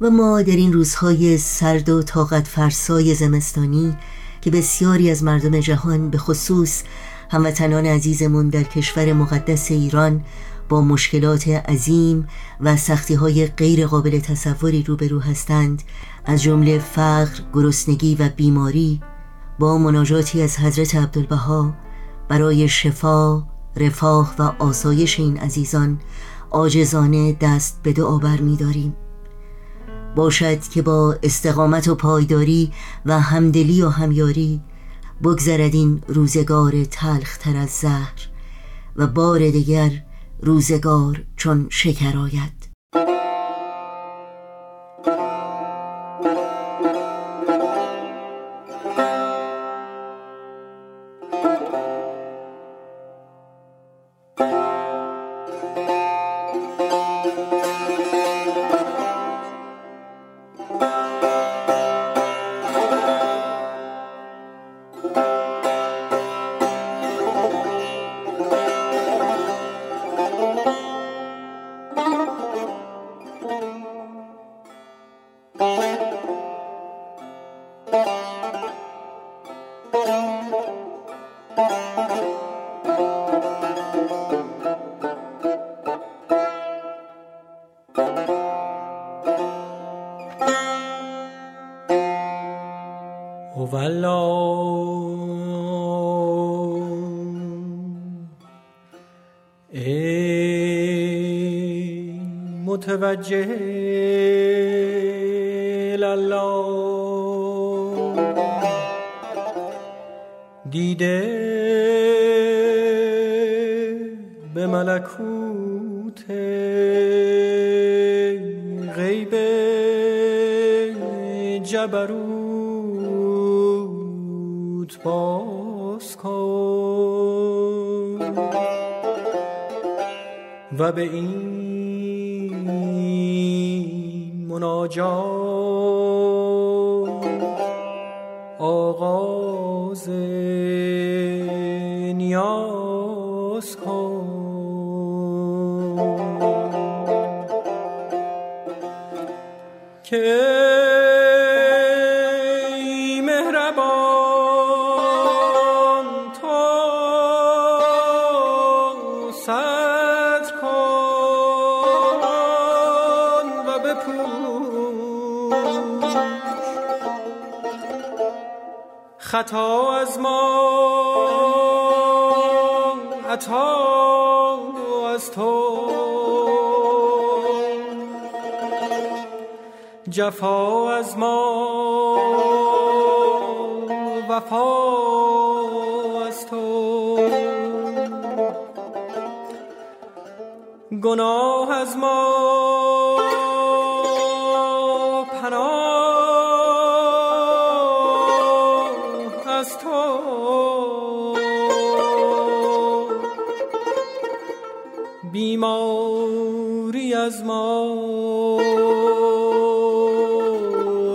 و ما در این روزهای سرد و طاقت فرسای زمستانی که بسیاری از مردم جهان به خصوص هموطنان عزیزمون در کشور مقدس ایران با مشکلات عظیم و سختی های غیر قابل تصوری روبرو هستند از جمله فقر، گرسنگی و بیماری با مناجاتی از حضرت عبدالبها برای شفا، رفاه و آسایش این عزیزان آجزانه دست به دعا بر می داریم. باشد که با استقامت و پایداری و همدلی و همیاری بگذرد این روزگار تلخ تر از زهر و بار دیگر روزگار چون شکر آید. ای متوجه الله دیده به ملکوت غیب جبروت. باز کن. و به این مناجات آغاز نیاز کن. که خطا از ما عطا از تو. جفا از ما وفا از تو. گناه از ما. بیماری از ما.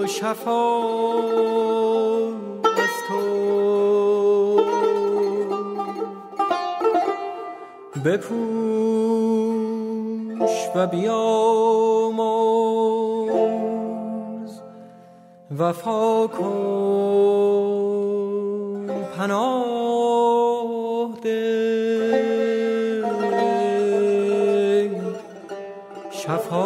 شفا از تو. بپوش و بیامرز. وفا کن پناه. Schaffhausen.